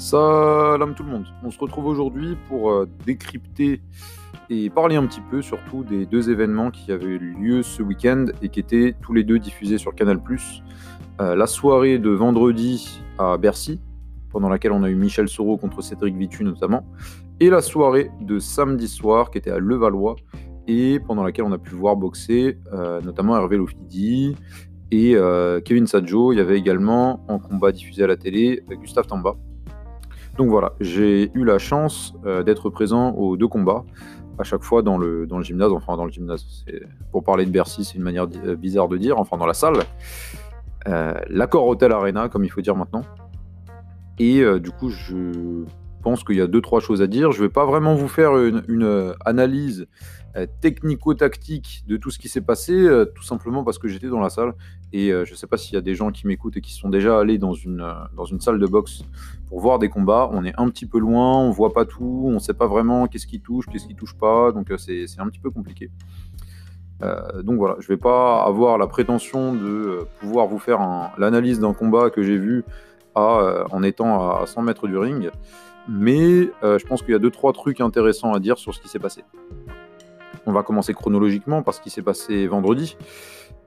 Salam tout le monde. On se retrouve aujourd'hui pour euh, décrypter et parler un petit peu surtout des deux événements qui avaient eu lieu ce week-end et qui étaient tous les deux diffusés sur Canal+. Euh, la soirée de vendredi à Bercy, pendant laquelle on a eu Michel Soro contre Cédric Vitu notamment, et la soirée de samedi soir qui était à Levallois et pendant laquelle on a pu voir boxer euh, notamment Hervé Lofidi et Kevin Sadjo. Il y avait également en combat diffusé à la télé Gustave Tamba. Donc voilà, j'ai eu la chance euh, d'être présent aux deux combats, à chaque fois dans le, dans le gymnase, enfin dans le gymnase, pour parler de Bercy, c'est une manière euh, bizarre de dire, enfin dans la salle, euh, l'accord Hotel Arena, comme il faut dire maintenant. Et du coup, je pense qu'il y a deux, trois choses à dire. Je ne vais pas vraiment vous faire une analyse euh, technico-tactique de tout ce qui s'est passé, euh, tout simplement parce que j'étais dans la salle. Et euh, je ne sais pas s'il y a des gens qui m'écoutent et qui sont déjà allés dans une, dans une salle de boxe pour voir des combats. On est un petit peu loin, on voit pas tout, on ne sait pas vraiment qu'est-ce qui touche, qu'est-ce qui touche pas. Donc c'est un petit peu compliqué. donc voilà, je ne vais pas avoir la prétention de pouvoir vous faire l'analyse d'un combat que j'ai vu en étant à 100 mètres du ring. Mais je pense qu'il y a deux trois trucs intéressants à dire sur ce qui s'est passé. On va commencer chronologiquement parce qu'il s'est passé vendredi.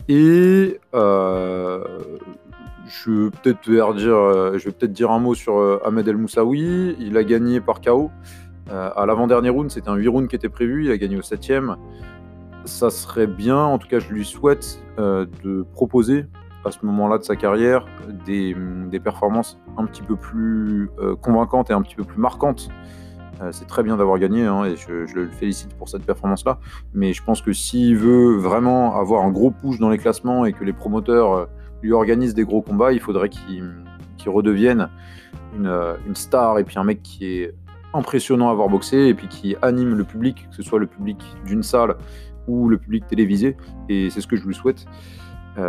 Et euh, je vais peut-être dire, euh, je vais peut-être dire un mot sur euh, Ahmed El Moussaoui. Il a gagné par KO. à l'avant-dernier round, c'était un 8 rounds qui était prévu. Il a gagné au 7ème. Ça serait bien, en tout cas, je lui souhaite de proposer à ce moment-là de sa carrière des, des, performances un petit peu plus convaincantes et un petit peu plus marquantes euh, c'est très bien d'avoir gagné hein, et je, le félicite pour cette performance-là. Mais je pense que s'il veut vraiment avoir un gros push dans les classements et que les promoteurs euh, lui organisent des gros combats, il faudrait qu'il redevienne euh, une, star et puis un mec qui est impressionnant à voir boxer et puis qui anime le public, que ce soit le public d'une salle ou le public télévisé. Et c'est ce que je lui souhaite.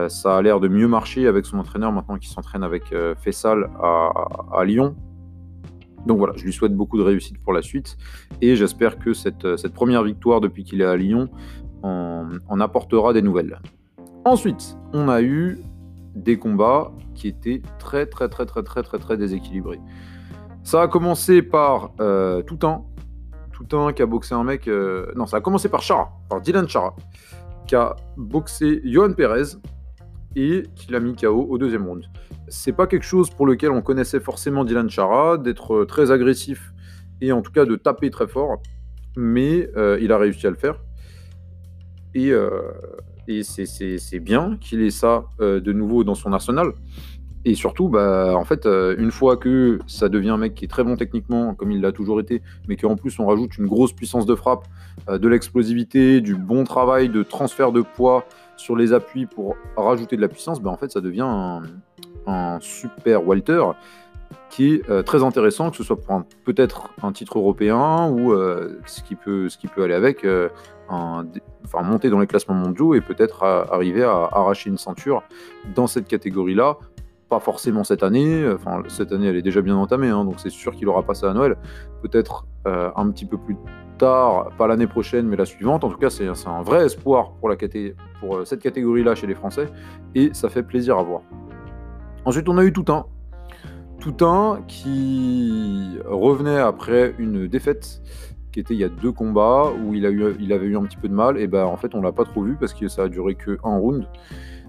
Ça a l'air de mieux marcher avec son entraîneur maintenant qu'il s'entraîne avec Fessal à Lyon. Donc voilà, je lui souhaite beaucoup de réussite pour la suite et j'espère que cette, euh, première victoire depuis qu'il est à Lyon en, apportera des nouvelles. Ensuite, on a eu des combats qui étaient très très très très très très très déséquilibrés. Ça a commencé par euh, Toutain, Toutain qui a boxé un mec, euh, non ça a commencé par Chara, par Dylan Chara, qui a boxé Johan Perez et qui l'a mis KO au deuxième round c'est pas quelque chose pour lequel on connaissait forcément Dylan Chara, d'être euh, très agressif et en tout cas de taper très fort, mais euh, il a réussi à le faire. Et, euh, c'est bien qu'il ait ça de nouveau dans son arsenal. Et surtout, bah, en fait, une fois que ça devient un mec qui est très bon techniquement, comme il l'a toujours été, mais qu'en plus on rajoute une grosse puissance de frappe, de l'explosivité, du bon travail de transfert de poids sur les appuis pour rajouter de la puissance, bah, en fait, ça devient un, super Walter qui est euh, très intéressant, que ce soit pour peut-être un titre européen ou euh, ce, qui peut, ce qui peut aller avec, euh, enfin monter dans les classements mondiaux et peut-être arriver à arracher une ceinture dans cette catégorie-là. Pas forcément cette année, enfin cette année elle est déjà bien entamée, hein, donc c'est sûr qu'il aura passé à Noël. Peut-être un petit peu plus tard, pas l'année prochaine, mais la suivante. En tout cas, c'est un vrai espoir pour, pour cette catégorie-là chez les Français et ça fait plaisir à voir. Ensuite, on a eu Toutain. Toutain qui revenait après une défaite qui était il y a deux combats où il, a eu, il avait eu un petit peu de mal. Et ben en fait, on l'a pas trop vu parce que ça a duré que un round.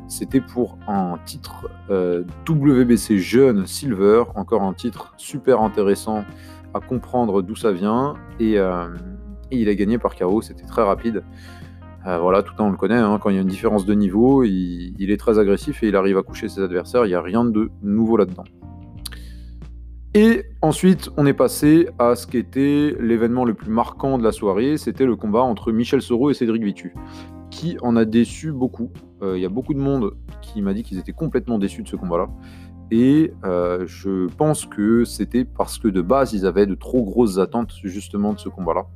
C'était pour un titre euh, WBC jeune Silver, encore un titre super intéressant à comprendre d'où ça vient. Et, euh, il a gagné par KO, c'était très rapide. Euh, voilà, tout le temps on le connaît, hein, quand il y a une différence de niveau, il, est très agressif et il arrive à coucher ses adversaires, il n'y a rien de nouveau là-dedans. Et ensuite, on est passé à ce qui était l'événement le plus marquant de la soirée, c'était le combat entre Michel Soro et Cédric Vitu, qui en a déçu beaucoup. Euh, il y a beaucoup de monde qui m'a dit qu'ils étaient complètement déçus de ce combat-là. Et euh, je pense que c'était parce que de base, ils avaient de trop grosses attentes justement de ce combat-là.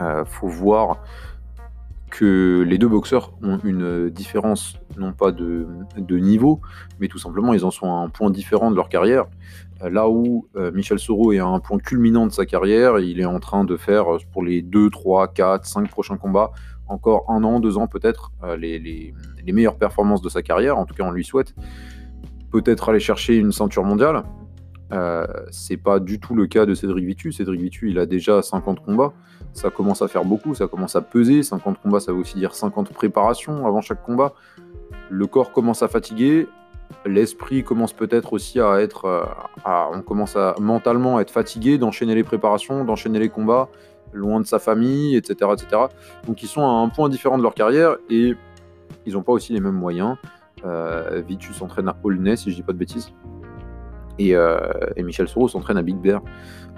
Euh, faut voir que les deux boxeurs ont une différence, non pas de, niveau, mais tout simplement ils en sont à un point différent de leur carrière. Euh, là où Michel Soro est à un point culminant de sa carrière, il est en train de faire pour les 2, 3, 4, 5 prochains combats, encore un an, deux ans peut-être, les, meilleures performances de sa carrière, en tout cas on lui souhaite. Peut-être aller chercher une ceinture mondiale. Euh, c'est pas du tout le cas de Cédric Vitu. Cédric Vitu, il a déjà 50 combats. Ça commence à faire beaucoup, ça commence à peser. 50 combats, ça veut aussi dire 50 préparations avant chaque combat. Le corps commence à fatiguer. L'esprit commence peut-être aussi à être. Euh, on commence à mentalement être fatigué d'enchaîner les préparations, d'enchaîner les combats, loin de sa famille, etc., etc. Donc ils sont à un point différent de leur carrière et ils n'ont pas aussi les mêmes moyens. Euh, s'entraîne à Aulnay, si je dis pas de bêtises. Euh, et, Michel Soro s'entraîne à Big Bear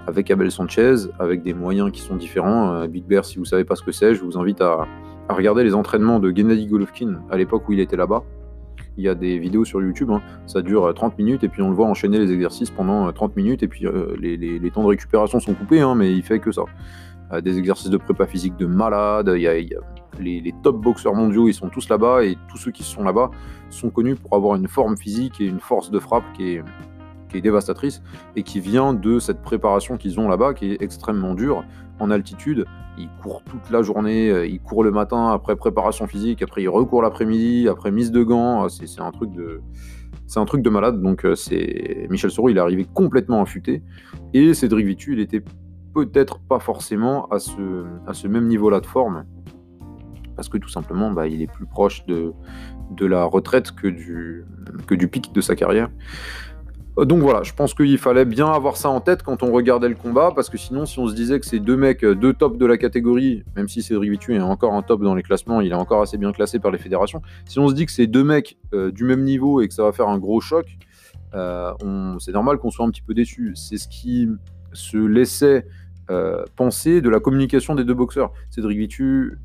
avec Abel Sanchez, avec des moyens qui sont différents. Euh, Big Bear, si vous savez pas ce que c'est, je vous invite à, regarder les entraînements de Gennady Golovkin à l'époque où il était là-bas. Il y a des vidéos sur YouTube, hein. ça dure 30 minutes et puis on le voit enchaîner les exercices pendant 30 minutes et puis les, temps de récupération sont coupés, hein, mais il fait que ça. Des exercices de prépa physique de malade, y a, les, top boxeurs mondiaux, ils sont tous là-bas et tous ceux qui sont là-bas sont connus pour avoir une forme physique et une force de frappe qui est, qui est dévastatrice et qui vient de cette préparation qu'ils ont là-bas qui est extrêmement dure en altitude. Ils courent toute la journée, euh, ils courent le matin après préparation physique, après ils recourent l'après-midi, après mise de gants. C'est un truc de c'est un truc de malade. Donc euh, c'est Michel Soro, il est arrivé complètement affûté et Cédric Vitu, il était peut-être pas forcément à ce, même niveau-là de forme parce que tout simplement, bah, il est plus proche de, la retraite que du, pic de sa carrière. Euh, donc voilà, je pense qu'il fallait bien avoir ça en tête quand on regardait le combat, parce que sinon, si on se disait que c'est deux mecs, euh, deux tops de la catégorie, même si Cédric Vitu est encore un top dans les classements, il est encore assez bien classé par les fédérations, si on se dit que c'est deux mecs euh, du même niveau et que ça va faire un gros choc, c'est normal qu'on soit un petit peu déçu. C'est ce qui se laissait penser de la communication des deux boxeurs. Cédric Vitu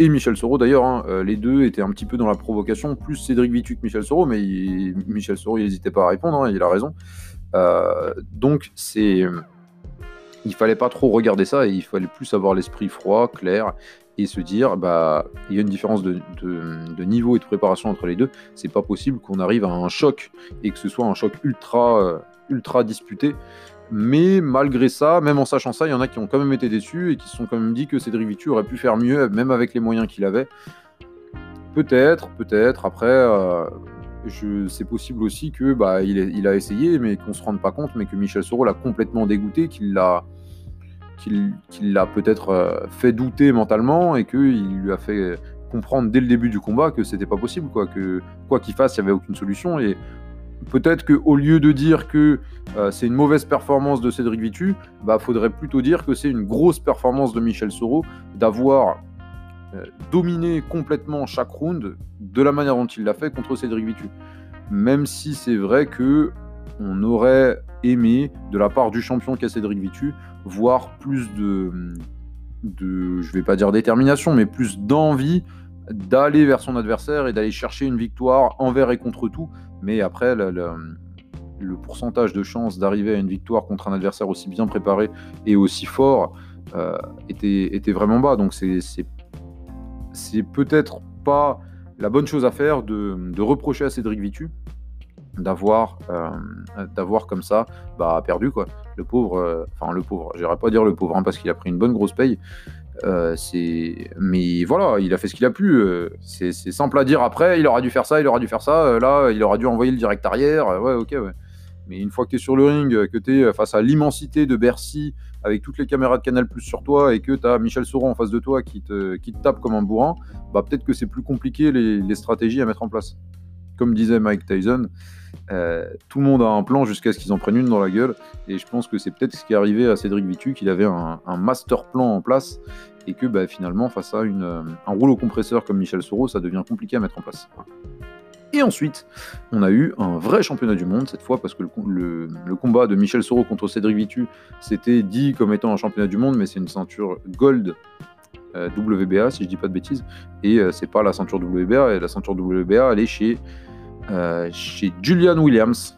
et Michel Soro d'ailleurs. Hein, euh, les deux étaient un petit peu dans la provocation, plus Cédric Vitu que Michel Soro, mais Michel Soro, il n'hésitait pas à répondre, hein, il a raison. Euh, donc, c'est. Il fallait pas trop regarder ça et il fallait plus avoir l'esprit froid, clair et se dire bah il y a une différence de, niveau et de préparation entre les deux. C'est pas possible qu'on arrive à un choc et que ce soit un choc ultra euh, ultra disputé. Mais malgré ça, même en sachant ça, il y en a qui ont quand même été déçus et qui se sont quand même dit que Cédric Vitu aurait pu faire mieux, même avec les moyens qu'il avait. Peut-être, peut-être. Après, euh, c'est possible aussi que bah, il, a essayé, mais qu'on se rende pas compte, mais que Michel Soro l'a complètement dégoûté, qu'il l'a qu'il l'a peut-être euh, fait douter mentalement et qu'il lui a fait comprendre dès le début du combat que c'était pas possible, quoi, que quoi qu'il fasse, il n'y avait aucune solution. Et peut-être qu'au lieu de dire que euh, c'est une mauvaise performance de Cédric Vitu, bah faudrait plutôt dire que c'est une grosse performance de Michel Soro d'avoir euh, dominé complètement chaque round de la manière dont il l'a fait contre Cédric Vitu. Même si c'est vrai que on aurait aimé, de la part du champion qu'est Cédric Vitu, voir plus de, de, je vais pas dire détermination, mais plus d'envie d'aller vers son adversaire et d'aller chercher une victoire envers et contre tout. Mais après, le, pourcentage de chance d'arriver à une victoire contre un adversaire aussi bien préparé et aussi fort euh, était, était, vraiment bas. Donc c'est peut-être pas la bonne chose à faire de, reprocher à Cédric Vitu d'avoir euh, d'avoir comme ça bah, perdu quoi le pauvre euh, enfin le pauvre j'irais pas dire le pauvre hein, parce qu'il a pris une bonne grosse paye euh, mais voilà, il a fait ce qu'il a pu. Euh, c'est simple à dire après, il aura dû faire ça, il aura dû faire ça. Euh, là, il aura dû envoyer le direct arrière. ouais, ok, ouais. Mais une fois que tu es sur le ring, que tu es face à l'immensité de Bercy, avec toutes les caméras de Canal Plus sur toi, et que tu as Michel Sauron en face de toi qui te, qui tape comme un bourrin, bah peut-être que c'est plus compliqué les, stratégies à mettre en place. Comme disait Mike Tyson, tout le monde a un plan jusqu'à ce qu'ils en prennent une dans la gueule. Et je pense que c'est peut-être ce qui est arrivé à Cédric Vitu, qu'il avait un, master plan en place et que bah, finalement, face à euh, un rouleau compresseur comme Michel Soro, ça devient compliqué à mettre en place. Et ensuite, on a eu un vrai championnat du monde cette fois, parce que le, combat de Michel Soro contre Cédric Vitu, c'était dit comme étant un championnat du monde, mais c'est une ceinture gold euh, WBA, si je dis pas de bêtises, et euh, c'est pas la ceinture WBA, et la ceinture WBA, elle est chez, chez Julian Williams,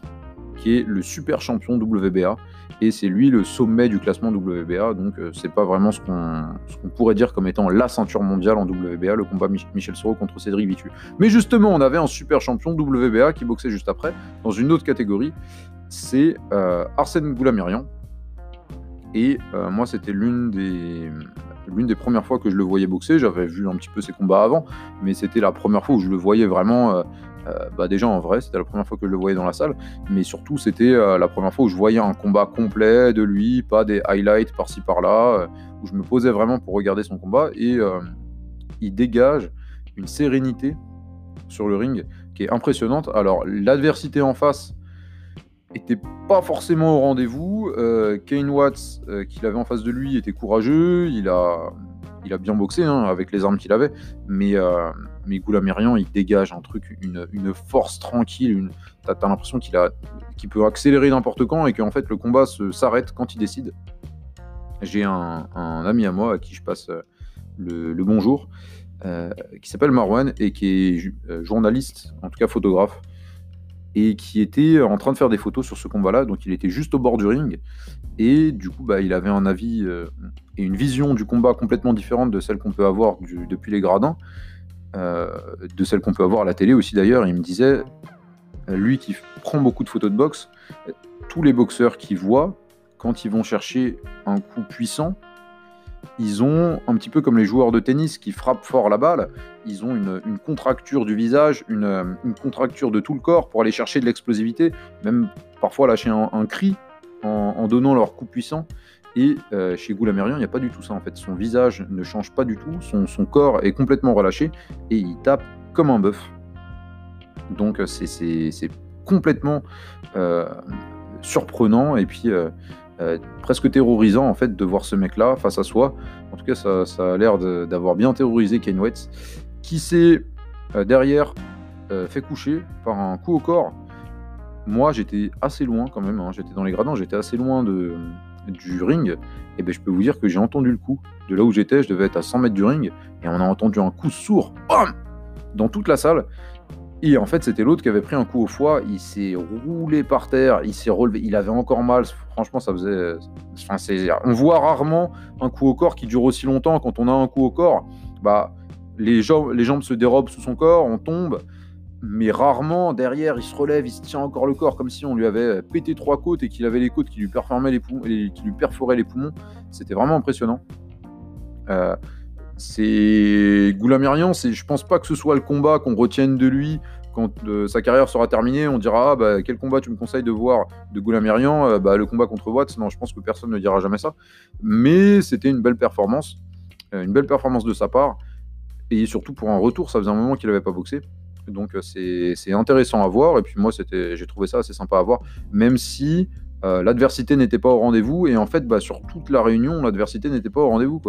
qui est le super champion WBA, et c'est lui le sommet du classement WBA, donc euh, c'est pas vraiment ce qu'on pourrait dire comme étant la ceinture mondiale en WBA, le combat Michel Soro contre Cédric Vitu. Mais justement, on avait un super champion WBA qui boxait juste après, dans une autre catégorie, c'est euh, Arsène Goulamirian. Et euh, moi, c'était l'une des, l'une des premières fois que je le voyais boxer. J'avais vu un petit peu ses combats avant, mais c'était la première fois où je le voyais vraiment bah déjà en vrai, c'était la première fois que je le voyais dans la salle, mais surtout c'était la première fois où je voyais un combat complet de lui, pas des highlights par-ci par-là, où je me posais vraiment pour regarder son combat, et il dégage une sérénité sur le ring qui est impressionnante. Alors l'adversité en face était pas forcément au rendez-vous. Euh, Kane Watts, euh, qu'il avait en face de lui, était courageux. Il a, il a bien boxé hein, avec les armes qu'il avait. Mais, euh, mais Goulamirian, il dégage un truc, une, une force tranquille. Une... T'as as, l'impression qu'il peut accélérer n'importe quand et qu'en fait le combat s'arrête quand il décide. J'ai un, ami à moi à qui je passe le, le bonjour, qui s'appelle Marwan et qui est journaliste, en tout cas photographe et qui était en train de faire des photos sur ce combat-là. Donc il était juste au bord du ring. Et du coup, bah, il avait un avis euh, et une vision du combat complètement différente de celle qu'on peut avoir depuis les gradins, euh, de celle qu'on peut avoir à la télé aussi d'ailleurs. Il me disait, lui qui prend beaucoup de photos de boxe, tous les boxeurs qu'il voit, quand ils vont chercher un coup puissant, ils ont, un petit peu comme les joueurs de tennis qui frappent fort la balle, ils ont une, contracture du visage, une, contracture de tout le corps pour aller chercher de l'explosivité, même parfois lâcher un, cri en, donnant leur coup puissant. Et euh, chez Goulamirian, il n'y a pas du tout ça en fait. Son visage ne change pas du tout, son, corps est complètement relâché et il tape comme un bœuf. Donc c'est complètement euh, surprenant et puis euh, euh, presque terrorisant en fait de voir ce mec-là face à soi. En tout cas, ça, a l'air d'avoir bien terrorisé Kane Wetz, qui s'est euh, derrière euh, fait coucher par un coup au corps. Moi, j'étais assez loin quand même. Hein. J'étais dans les gradins, j'étais assez loin de, du ring. Et ben, je peux vous dire que j'ai entendu le coup. De là où j'étais, je devais être à 100 mètres du ring, et on a entendu un coup sourd, dans toute la salle. Et en fait, c'était l'autre qui avait pris un coup au foie. Il s'est roulé par terre. Il s'est relevé. Il avait encore mal. Franchement, ça faisait. On voit rarement un coup au corps qui dure aussi longtemps. Quand on a un coup au corps, bah, les, jambes, les jambes se dérobent sous son corps, on tombe. Mais rarement, derrière, il se relève, il se tient encore le corps comme si on lui avait pété trois côtes et qu'il avait les côtes qui lui, perforaient les poumons, qui lui perforaient les poumons. C'était vraiment impressionnant. Euh, c'est Goulamirian, c'est, je pense pas que ce soit le combat qu'on retienne de lui quand euh, sa carrière sera terminée. On dira ah, bah, quel combat tu me conseilles de voir de Goulamirian euh, bah, Le combat contre Watts. Non, je pense que personne ne dira jamais ça. Mais c'était une belle performance, euh, une belle performance de sa part. Et surtout pour un retour, ça faisait un moment qu'il n'avait pas boxé. Donc c'est, intéressant à voir. Et puis moi, c'était, j'ai trouvé ça assez sympa à voir, même si l'adversité n'était pas au rendez-vous. Et en fait, bah, sur toute la réunion, l'adversité n'était pas au rendez-vous.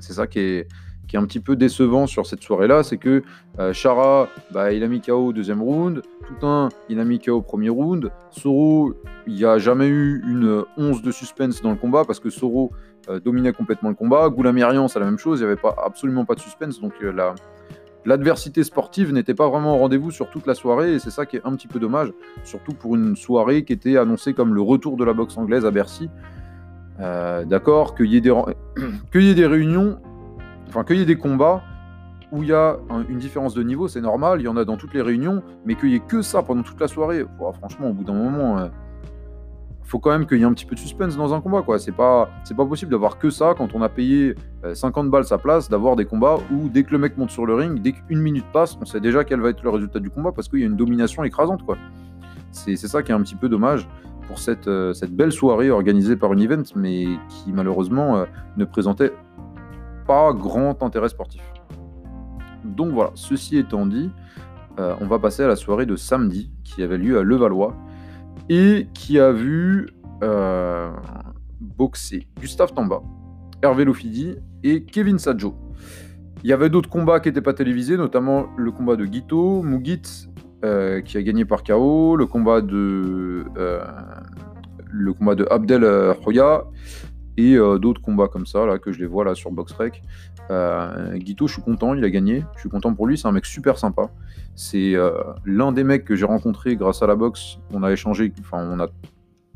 C'est ça qui est, qui est un petit peu décevant sur cette soirée-là, c'est que euh, Chara, bah, il a mis KO au deuxième round, Toutain, il a mis KO au premier round, Soro, il n'y a jamais eu une once de suspense dans le combat parce que Soro euh, dominait complètement le combat, Goulamirian, c'est la même chose, il n'y avait pas, absolument pas de suspense, donc euh, la, l'adversité sportive n'était pas vraiment au rendez-vous sur toute la soirée et c'est ça qui est un petit peu dommage, surtout pour une soirée qui était annoncée comme le retour de la boxe anglaise à Bercy. Euh, d'accord, qu'il y, ait des, des réunions, enfin qu'il y ait des combats où il y a une différence de niveau, c'est normal, il y en a dans toutes les réunions, mais qu'il y ait que ça pendant toute la soirée, franchement, au bout d'un moment, euh, faut quand même qu'il y ait un petit peu de suspense dans un combat, quoi. C'est pas, c'est pas possible d'avoir que ça quand on a payé 50 euh, balles sa place, d'avoir des combats où dès que le mec monte sur le ring, dès qu'une minute passe, on sait déjà quel va être le résultat du combat parce qu'il y a une domination écrasante, quoi. C'est ça qui est un petit peu dommage pour cette, euh, cette belle soirée organisée par une event, mais qui malheureusement euh, ne présentait pas grand intérêt sportif. Donc voilà, ceci étant dit, euh, on va passer à la soirée de samedi qui avait lieu à Levallois et qui a vu boxer Gustave Tamba, Hervé Lofidi et Kevin Sadjo. Il y avait d'autres combats qui n'étaient pas télévisés, notamment le combat de Guito, Mugit euh, qui a gagné par KO, le combat de, euh, le combat de Abdel Roya et euh, d'autres combats comme ça là, que je les vois là sur BoxRec. Guito, je suis content, il a gagné. Je suis content pour lui, c'est un mec super sympa. C'est l'un des mecs que j'ai rencontré grâce à la boxe. On a échangé, enfin on a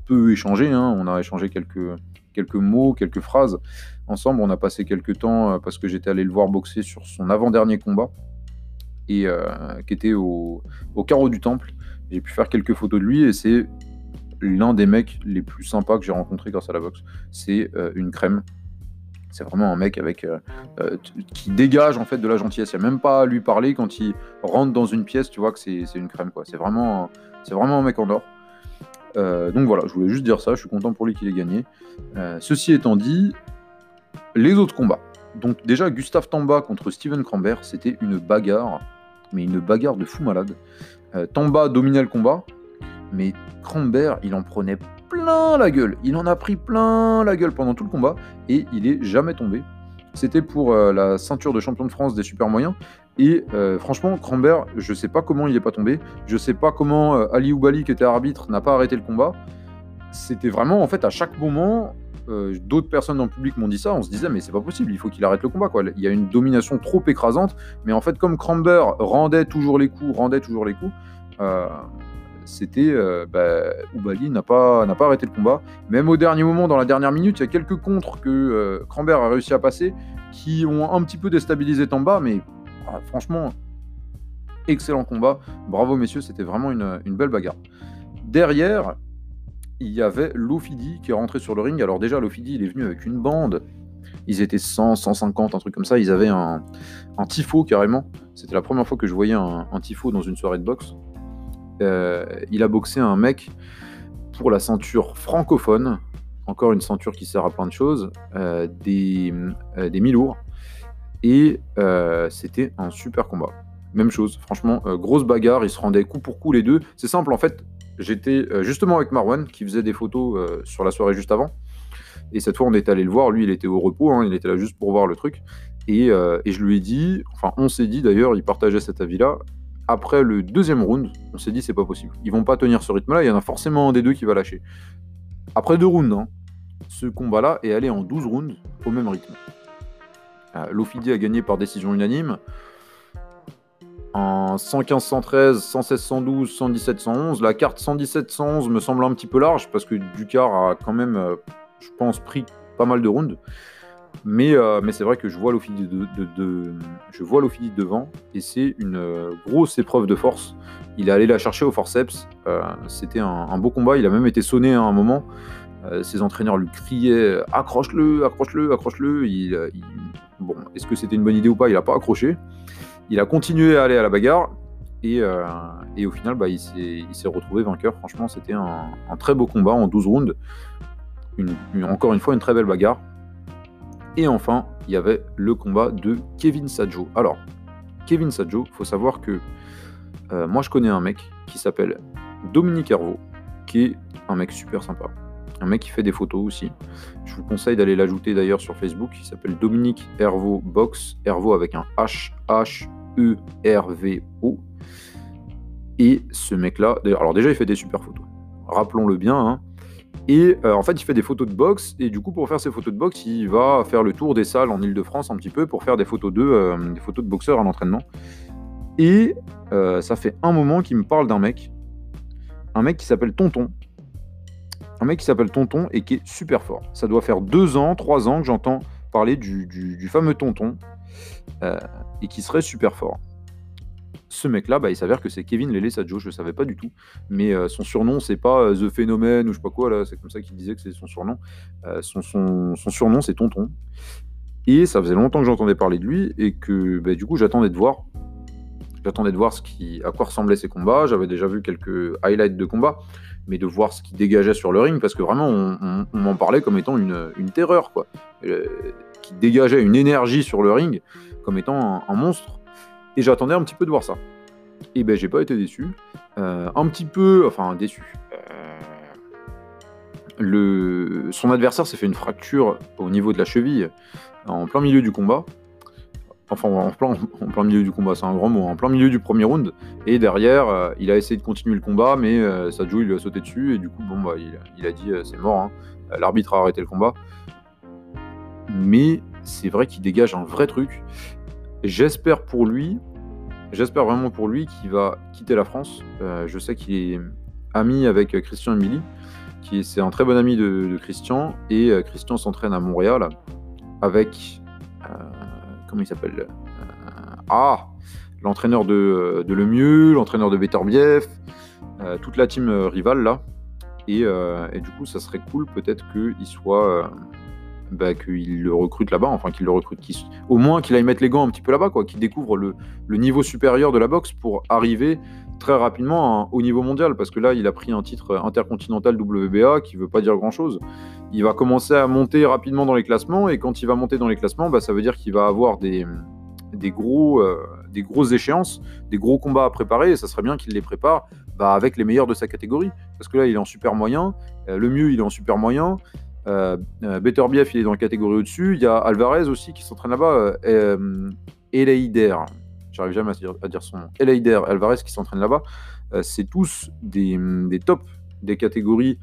peu échangé, hein. on a échangé quelques, quelques mots, quelques phrases ensemble. On a passé quelques temps parce que j'étais allé le voir boxer sur son avant-dernier combat et euh, qui était au, carreau du temple. J'ai pu faire quelques photos de lui et c'est l'un des mecs les plus sympas que j'ai rencontré grâce à la boxe. C'est euh, une crème. C'est vraiment un mec avec qui dégage en fait de la gentillesse. Il n'y a même pas à lui parler quand il rentre dans une pièce, tu vois que c'est une crème. C'est vraiment, vraiment un mec en or. donc voilà, je voulais juste dire ça. Je suis content pour lui qu'il ait gagné. ceci étant dit, les autres combats. Donc déjà, Gustave Tamba contre Steven Crambert, c'était une bagarre, mais une bagarre de fou malade. Euh, Tamba dominait le combat, mais Crambert, il en prenait plein la gueule. Il en a pris plein la gueule pendant tout le combat, et il est jamais tombé. C'était pour euh, la ceinture de champion de France des super moyens. Et euh, franchement, Crambert, je sais pas comment il est pas tombé. Je sais pas comment Ali Oubali, qui était arbitre, n'a pas arrêté le combat. C'était vraiment, en fait, à chaque moment, euh, d'autres personnes dans le public m'ont dit ça, on se disait mais c'est pas possible, il faut qu'il arrête le combat. Il y a une domination trop écrasante, mais en fait comme Cramber rendait toujours les coups, rendait toujours les coups, euh, c'était euh, bah, n'a pas n'a pas arrêté le combat. Même au dernier moment, dans la dernière minute, il y a quelques contres que Cramber a réussi à passer qui ont un petit peu déstabilisé Tamba, mais ah, franchement excellent combat. Bravo messieurs, c'était vraiment une belle bagarre. Derrière, il y avait Lofidi qui est rentré sur le ring. Alors déjà, Lofidi, il est venu avec une bande. Ils étaient 100, 150, un truc comme ça. Ils avaient un, un tifo carrément. C'était la première fois que je voyais un, tifo dans une soirée de boxe. Euh, il a boxé un mec pour la ceinture francophone. Encore une ceinture qui sert à plein de choses. Euh, des, euh. Et c'était un super combat. Même chose, franchement, grosse bagarre, ils se rendaient coup pour coup les deux. C'est simple, en fait, J'étais euh, justement avec Marwan qui faisait des photos euh, sur la soirée juste avant. Et cette fois, on est allé le voir. Lui, il était au repos. Hein, il était là juste pour voir le truc. Euh, et, je lui ai dit, enfin, on s'est dit d'ailleurs, il partageait cet avis-là. Après le deuxième round, on s'est dit, c'est pas possible. Ils vont pas tenir ce rythme-là. Il y en a forcément un des deux qui va lâcher. Après deux rounds, hein, ce combat-là est allé en 12 rounds au même rythme. Lofidi a gagné par décision unanime en 115, 113, 116, 112, 117, 111. La carte 117, 111 me semble un petit peu large parce que Ducar a quand même, euh, je pense, pris pas mal de rounds. Mais, euh, c'est vrai que je vois Lofidi de, de, je vois devant et c'est une euh, grosse épreuve de force. Il est allé la chercher au forceps. C'était un, beau combat. Il a même été sonné à un moment. ses entraîneurs lui criaient accroche-le, accroche-le, accroche-le. Bon, est-ce que c'était une bonne idée ou pas? Il n'a pas accroché. Il a continué à aller à la bagarre. Et, euh, au final, bah, il s'est retrouvé vainqueur. Franchement, c'était un, très beau combat en 12 rounds. encore une fois, une très belle bagarre. Et enfin, il y avait le combat de Kevin Sajo. Alors, Kevin Sajo, il faut savoir que euh, moi, je connais un mec qui s'appelle Dominique Hervaux, qui est un mec super sympa. Un mec qui fait des photos aussi. Je vous conseille d'aller l'ajouter d'ailleurs sur Facebook. Il s'appelle Dominique Hervaux Box. Hervaux avec un H, H, E-R-V-O. Et ce mec-là, alors déjà, il fait des super photos. Rappelons-le bien. Hein. Et euh, en fait, il fait des photos de boxe. Et du coup, pour faire ces photos de boxe, il va faire le tour des salles en Ile-de-France un petit peu pour faire des photos de, euh, photos de boxeurs à l'entraînement. Et euh, ça fait un moment qu'il me parle d'un mec. Un mec qui s'appelle Tonton. Un mec qui s'appelle Tonton et qui est super fort. Ça doit faire deux ans, trois ans que j'entends parler du, fameux Tonton et qui serait super fort. Ce mec-là, bah, il s'avère que c'est Kevin Lele Sadjo, je ne savais pas du tout. Mais euh, son surnom, c'est pas euh, The Phénomène ou je sais pas quoi, là, c'est comme ça qu'il disait que c'est son surnom. Euh, son, surnom, c'est Tonton. Et ça faisait longtemps que j'entendais parler de lui et que bah, du coup, j'attendais de voir. J'attendais de voir à quoi ressemblaient ses combats. J'avais déjà vu quelques highlights de combats, mais de voir ce qu'il dégageait sur le ring, parce que vraiment, on, m'en parlait comme étant une, terreur, quoi. qui dégageait une énergie sur le ring comme étant un, monstre. Et j'attendais un petit peu de voir ça. Et ben j'ai pas été déçu. Euh, un petit peu, enfin déçu. Euh, son adversaire s'est fait une fracture au niveau de la cheville en plein milieu du combat. Enfin, en plein, milieu du combat, c'est un grand mot. En plein milieu du premier round. Et derrière, euh, il a essayé de continuer le combat, mais Sadio il lui a sauté dessus. Et du coup, bon, bah, il, a dit c'est mort. Hein. L'arbitre a arrêté le combat. Mais c'est vrai qu'il dégage un vrai truc. J'espère pour lui, j'espère vraiment pour lui qu'il va quitter la France. Euh, je sais qu'il est ami avec Christian Emily, qui c'est un très bon ami de, Christian, et euh, Christian s'entraîne à Montréal avec euh, comment il s'appelle Ah, l'entraîneur de, de Lemieux, l'entraîneur de Beterbiev, toute la team rivale là. Et, et, du coup, ça serait cool peut-être qu'il soit bah, qu'il le recrute là-bas, enfin qu'il le recrute, au moins qu'il aille mettre les gants un petit peu là-bas, quoi, qu'il découvre le, niveau supérieur de la boxe pour arriver très rapidement au niveau mondial, parce que là, il a pris un titre intercontinental WBA qui veut pas dire grand-chose. Il va commencer à monter rapidement dans les classements, et quand il va monter dans les classements, bah, ça veut dire qu'il va avoir des, gros, euh, des grosses échéances, des gros combats à préparer, et ça serait bien qu'il les prépare bah, avec les meilleurs de sa catégorie, parce que là, il est en super moyen, euh, le mieux, il est en super moyen, euh, euh, Better Bief, il est dans la catégorie au-dessus. Il y a Alvarez aussi qui s'entraîne là-bas. Eleider, j'arrive jamais à dire, son nom. Eleider, Alvarez qui s'entraîne là-bas. c'est tous des, des tops des catégories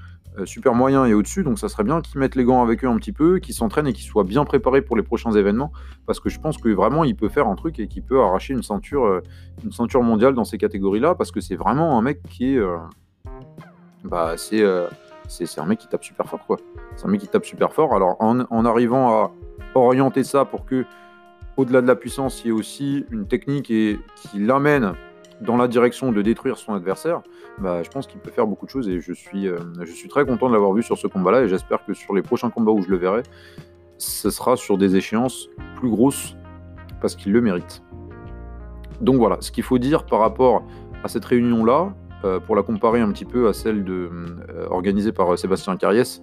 super moyens et au-dessus. Donc ça serait bien qu'ils mettent les gants avec eux un petit peu, qu'ils s'entraînent et qu'ils soient bien préparés pour les prochains événements. Parce que je pense que vraiment il peut faire un truc et qu'il peut arracher une ceinture, ceinture mondiale dans ces catégories-là. Parce que c'est vraiment un mec qui est. bah, c'est c'est un mec qui tape super fort, quoi. C'est un mec qui tape super fort. Alors, en, arrivant à orienter ça pour que, au-delà de la puissance, il y ait aussi une technique et qui l'amène dans la direction de détruire son adversaire, bah, je pense qu'il peut faire beaucoup de choses et je suis, euh, je suis très content de l'avoir vu sur ce combat-là et j'espère que sur les prochains combats où je le verrai, ce sera sur des échéances plus grosses parce qu'il le mérite. Donc voilà, ce qu'il faut dire par rapport à cette réunion-là, euh, pour la comparer un petit peu à celle de, euh, organisée par Sébastien Carriès,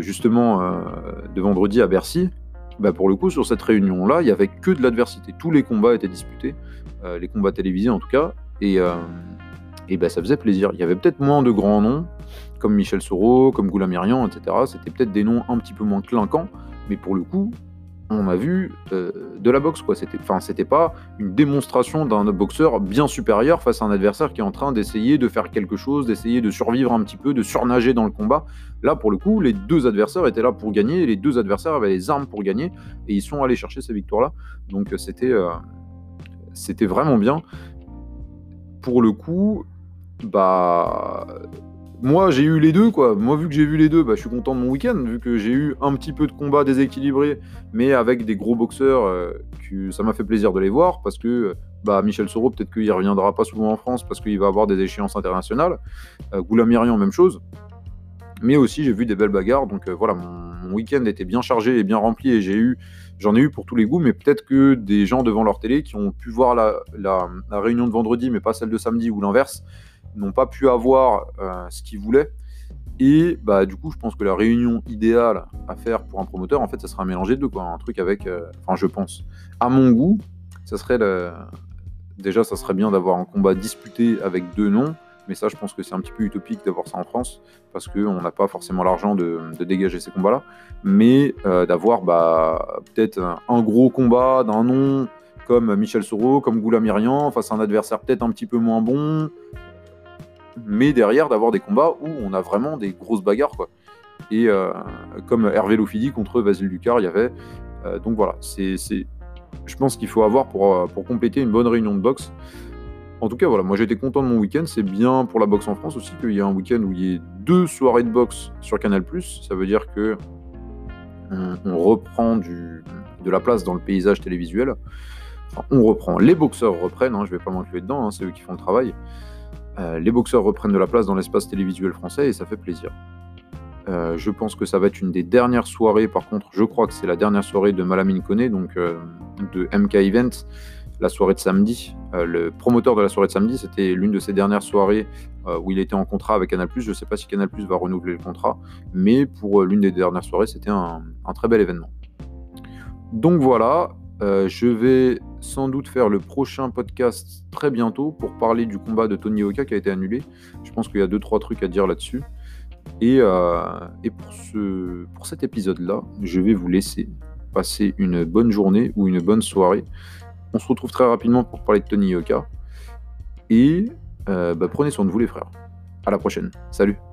justement de vendredi à Bercy, bah pour le coup, sur cette réunion-là, il n'y avait que de l'adversité. Tous les combats étaient disputés, les combats télévisés en tout cas, et, et bah, ça faisait plaisir. Il y avait peut-être moins de grands noms, comme Michel Soro, comme Goulamirian, etc. C'était peut-être des noms un petit peu moins clinquants, mais pour le coup, on a vu euh, de la boxe. quoi. C'était, enfin, c'était pas une démonstration d'un boxeur bien supérieur face à un adversaire qui est en train d'essayer de faire quelque chose, d'essayer de survivre un petit peu, de surnager dans le combat. Là, pour le coup, les deux adversaires étaient là pour gagner, les deux adversaires avaient les armes pour gagner, et ils sont allés chercher ces victoires-là. Donc c'était, euh, c'était vraiment bien. Pour le coup, bah moi j'ai eu les deux quoi. Moi vu que j'ai vu les deux, bah, je suis content de mon week-end vu que j'ai eu un petit peu de combat déséquilibré, mais avec des gros boxeurs, euh, que ça m'a fait plaisir de les voir parce que bah, Michel Soro peut-être qu'il reviendra pas souvent en France parce qu'il va avoir des échéances internationales. Euh, Goulamirian même chose. Mais aussi j'ai vu des belles bagarres donc euh, voilà mon, week-end était bien chargé et bien rempli et j'ai eu j'en ai eu pour tous les goûts mais peut-être que des gens devant leur télé qui ont pu voir la, la réunion de vendredi mais pas celle de samedi ou l'inverse n'ont pas pu avoir euh, ce qu'ils voulaient. Et bah, du coup, je pense que la réunion idéale à faire pour un promoteur, en fait, ça sera un mélanger de deux, quoi. Un truc avec. Euh, enfin, je pense. À mon goût, ça serait. Déjà, ça serait bien d'avoir un combat disputé avec deux noms. Mais ça, je pense que c'est un petit peu utopique d'avoir ça en France, parce qu'on n'a pas forcément l'argent de, dégager ces combats-là. Mais euh, d'avoir bah, peut-être un, gros combat d'un nom comme Michel Soro, comme Goulamirian, face à un adversaire peut-être un petit peu moins bon, mais derrière d'avoir des combats où on a vraiment des grosses bagarres quoi. Et euh, comme Hervé Lofidi contre Vasile Ducar, il y avait. Euh, donc voilà, c'est, je pense qu'il faut avoir pour, euh, pour compléter une bonne réunion de boxe. En tout cas, voilà, moi j'étais content de mon week-end. C'est bien pour la boxe en France aussi qu'il y ait un week-end où il y ait deux soirées de boxe sur Canal. Ça veut dire que on, reprend du, de la place dans le paysage télévisuel. Enfin, on reprend. Les boxeurs reprennent, hein, je vais pas m'inclure dedans, hein, c'est eux qui font le travail. Euh, les boxeurs reprennent de la place dans l'espace télévisuel français et ça fait plaisir. Euh, je pense que ça va être une des dernières soirées, par contre, je crois que c'est la dernière soirée de Malamine Kone, donc euh, de MK Event, la soirée de samedi. le promoteur de la soirée de samedi, c'était l'une de ses dernières soirées où il était en contrat avec Canal+. Je ne sais pas si Canal+, va renouveler le contrat, mais pour l'une des dernières soirées, c'était un, très bel événement. Donc voilà, je vais sans doute faire le prochain podcast très bientôt pour parler du combat de Tony Oka qui a été annulé. Je pense qu'il y a deux trois trucs à dire là-dessus. Et, euh, pour cet épisode-là, je vais vous laisser passer une bonne journée ou une bonne soirée. On se retrouve très rapidement pour parler de Tony Yoka. Et euh, bah, prenez soin de vous les frères. À la prochaine. Salut